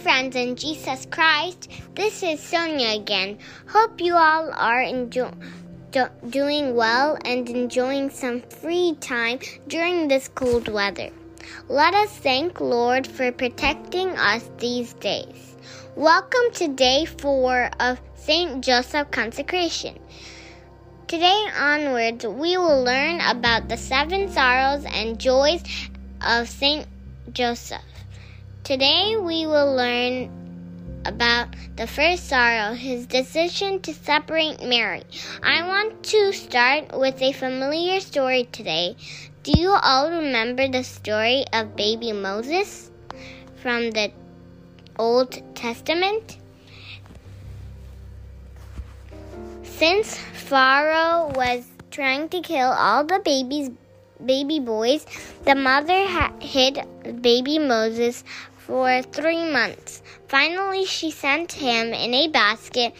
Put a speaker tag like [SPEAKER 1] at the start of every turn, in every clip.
[SPEAKER 1] friends in Jesus Christ. This is Sonia again. Hope you all are enjoy- do- doing well and enjoying some free time during this cold weather. Let us thank Lord for protecting us these days. Welcome to day 4 of St. Joseph consecration. Today onwards, we will learn about the seven sorrows and joys of St. Joseph. Today we will learn about the first sorrow, his decision to separate Mary. I want to start with a familiar story today. Do you all remember the story of baby Moses from the Old Testament? Since Pharaoh was trying to kill all the babies baby boys, the mother ha- hid baby Moses for three months. Finally, she sent him in a basket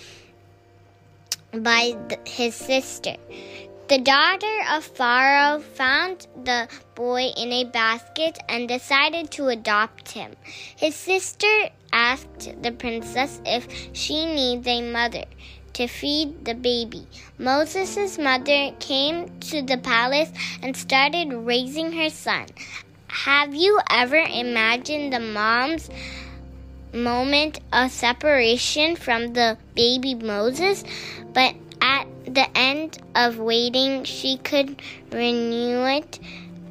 [SPEAKER 1] by th- his sister. The daughter of Pharaoh found the boy in a basket and decided to adopt him. His sister asked the princess if she needs a mother to feed the baby. Moses' mother came to the palace and started raising her son. Have you ever imagined the mom's moment of separation from the baby Moses? But at the end of waiting, she could renew it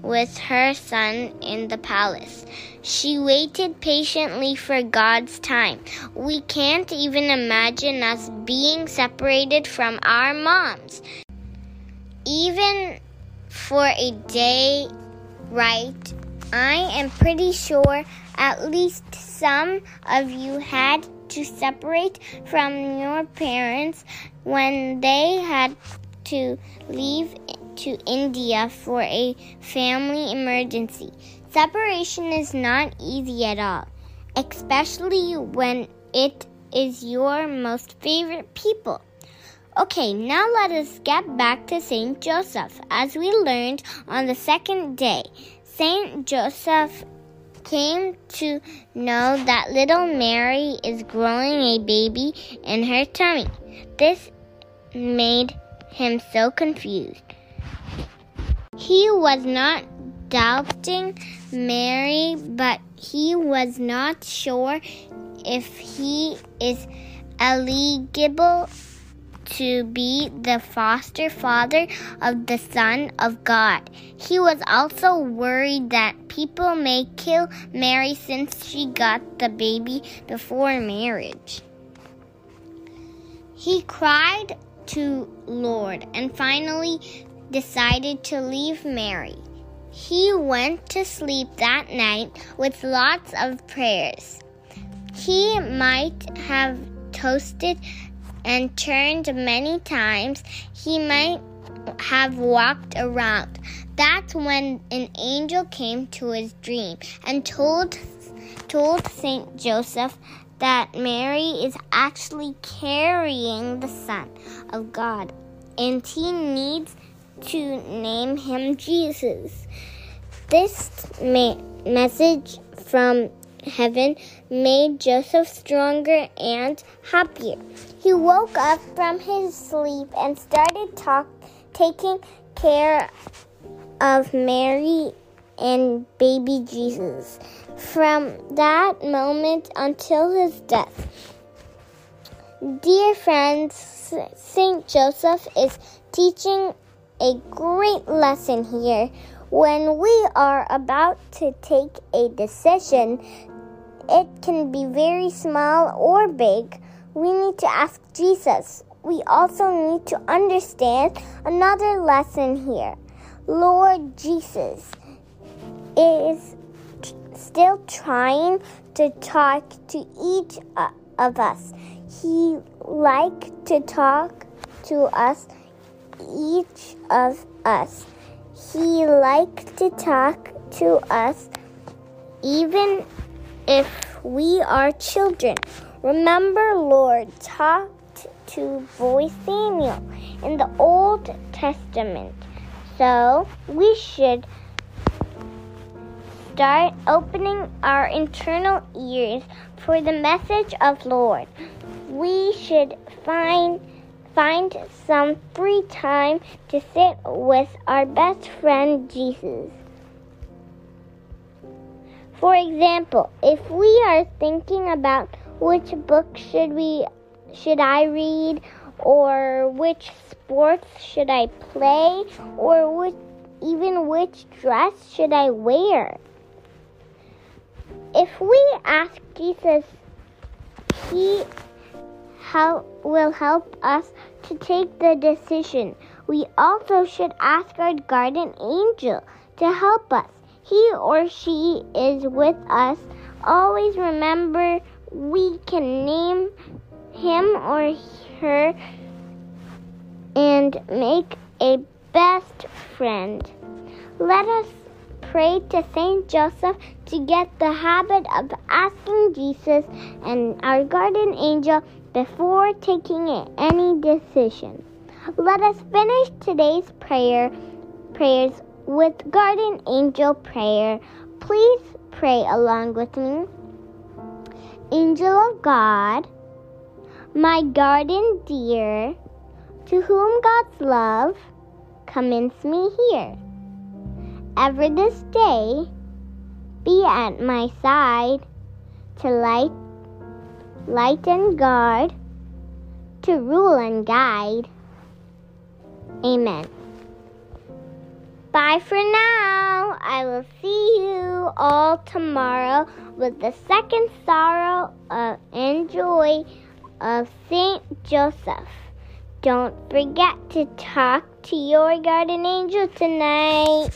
[SPEAKER 1] with her son in the palace. She waited patiently for God's time. We can't even imagine us being separated from our moms. Even for a day, right? I am pretty sure at least some of you had to separate from your parents when they had to leave to India for a family emergency. Separation is not easy at all, especially when it is your most favorite people. Okay, now let us get back to Saint Joseph. As we learned on the second day, Saint Joseph came to know that little Mary is growing a baby in her tummy. This made him so confused. He was not doubting Mary, but he was not sure if he is eligible to be the foster father of the Son of God. He was also worried that people may kill Mary since she got the baby before marriage. He cried to Lord and finally decided to leave Mary. He went to sleep that night with lots of prayers. He might have toasted and turned many times. He might have walked around. That's when an angel came to his dream and told told Saint Joseph that Mary is actually carrying the Son of God and he needs to name him Jesus. This ma- message from heaven made Joseph stronger and happier. He woke up from his sleep and started talk, taking care of Mary and baby Jesus from that moment until his death. Dear friends, St. Joseph is teaching a great lesson here. When we are about to take a decision, it can be very small or big. We need to ask Jesus. We also need to understand another lesson here. Lord Jesus is t- still trying to talk to each of us. He like to talk to us, each of us. He like to talk to us, even if we are children. Remember, Lord talked to boy Samuel in the Old Testament. So we should start opening our internal ears for the message of Lord. We should find find some free time to sit with our best friend Jesus. For example, if we are thinking about which book should we should I read or which sports should I play or which, even which dress should I wear? If we ask Jesus, he help, will help us to take the decision. We also should ask our guardian angel to help us. He or she is with us. Always remember we can name him or her and make a best friend. Let us pray to Saint Joseph to get the habit of asking Jesus and our guardian angel before taking any decision. Let us finish today's prayer prayers with Guardian angel prayer. Please pray along with me. Angel of God, my guardian dear, to whom God's love commends me here. Ever this day, be at my side to light, light and guard, to rule and guide. Amen. Bye for now. I will see you all tomorrow with the second sorrow of, and joy of Saint Joseph. Don't forget to talk to your guardian angel tonight.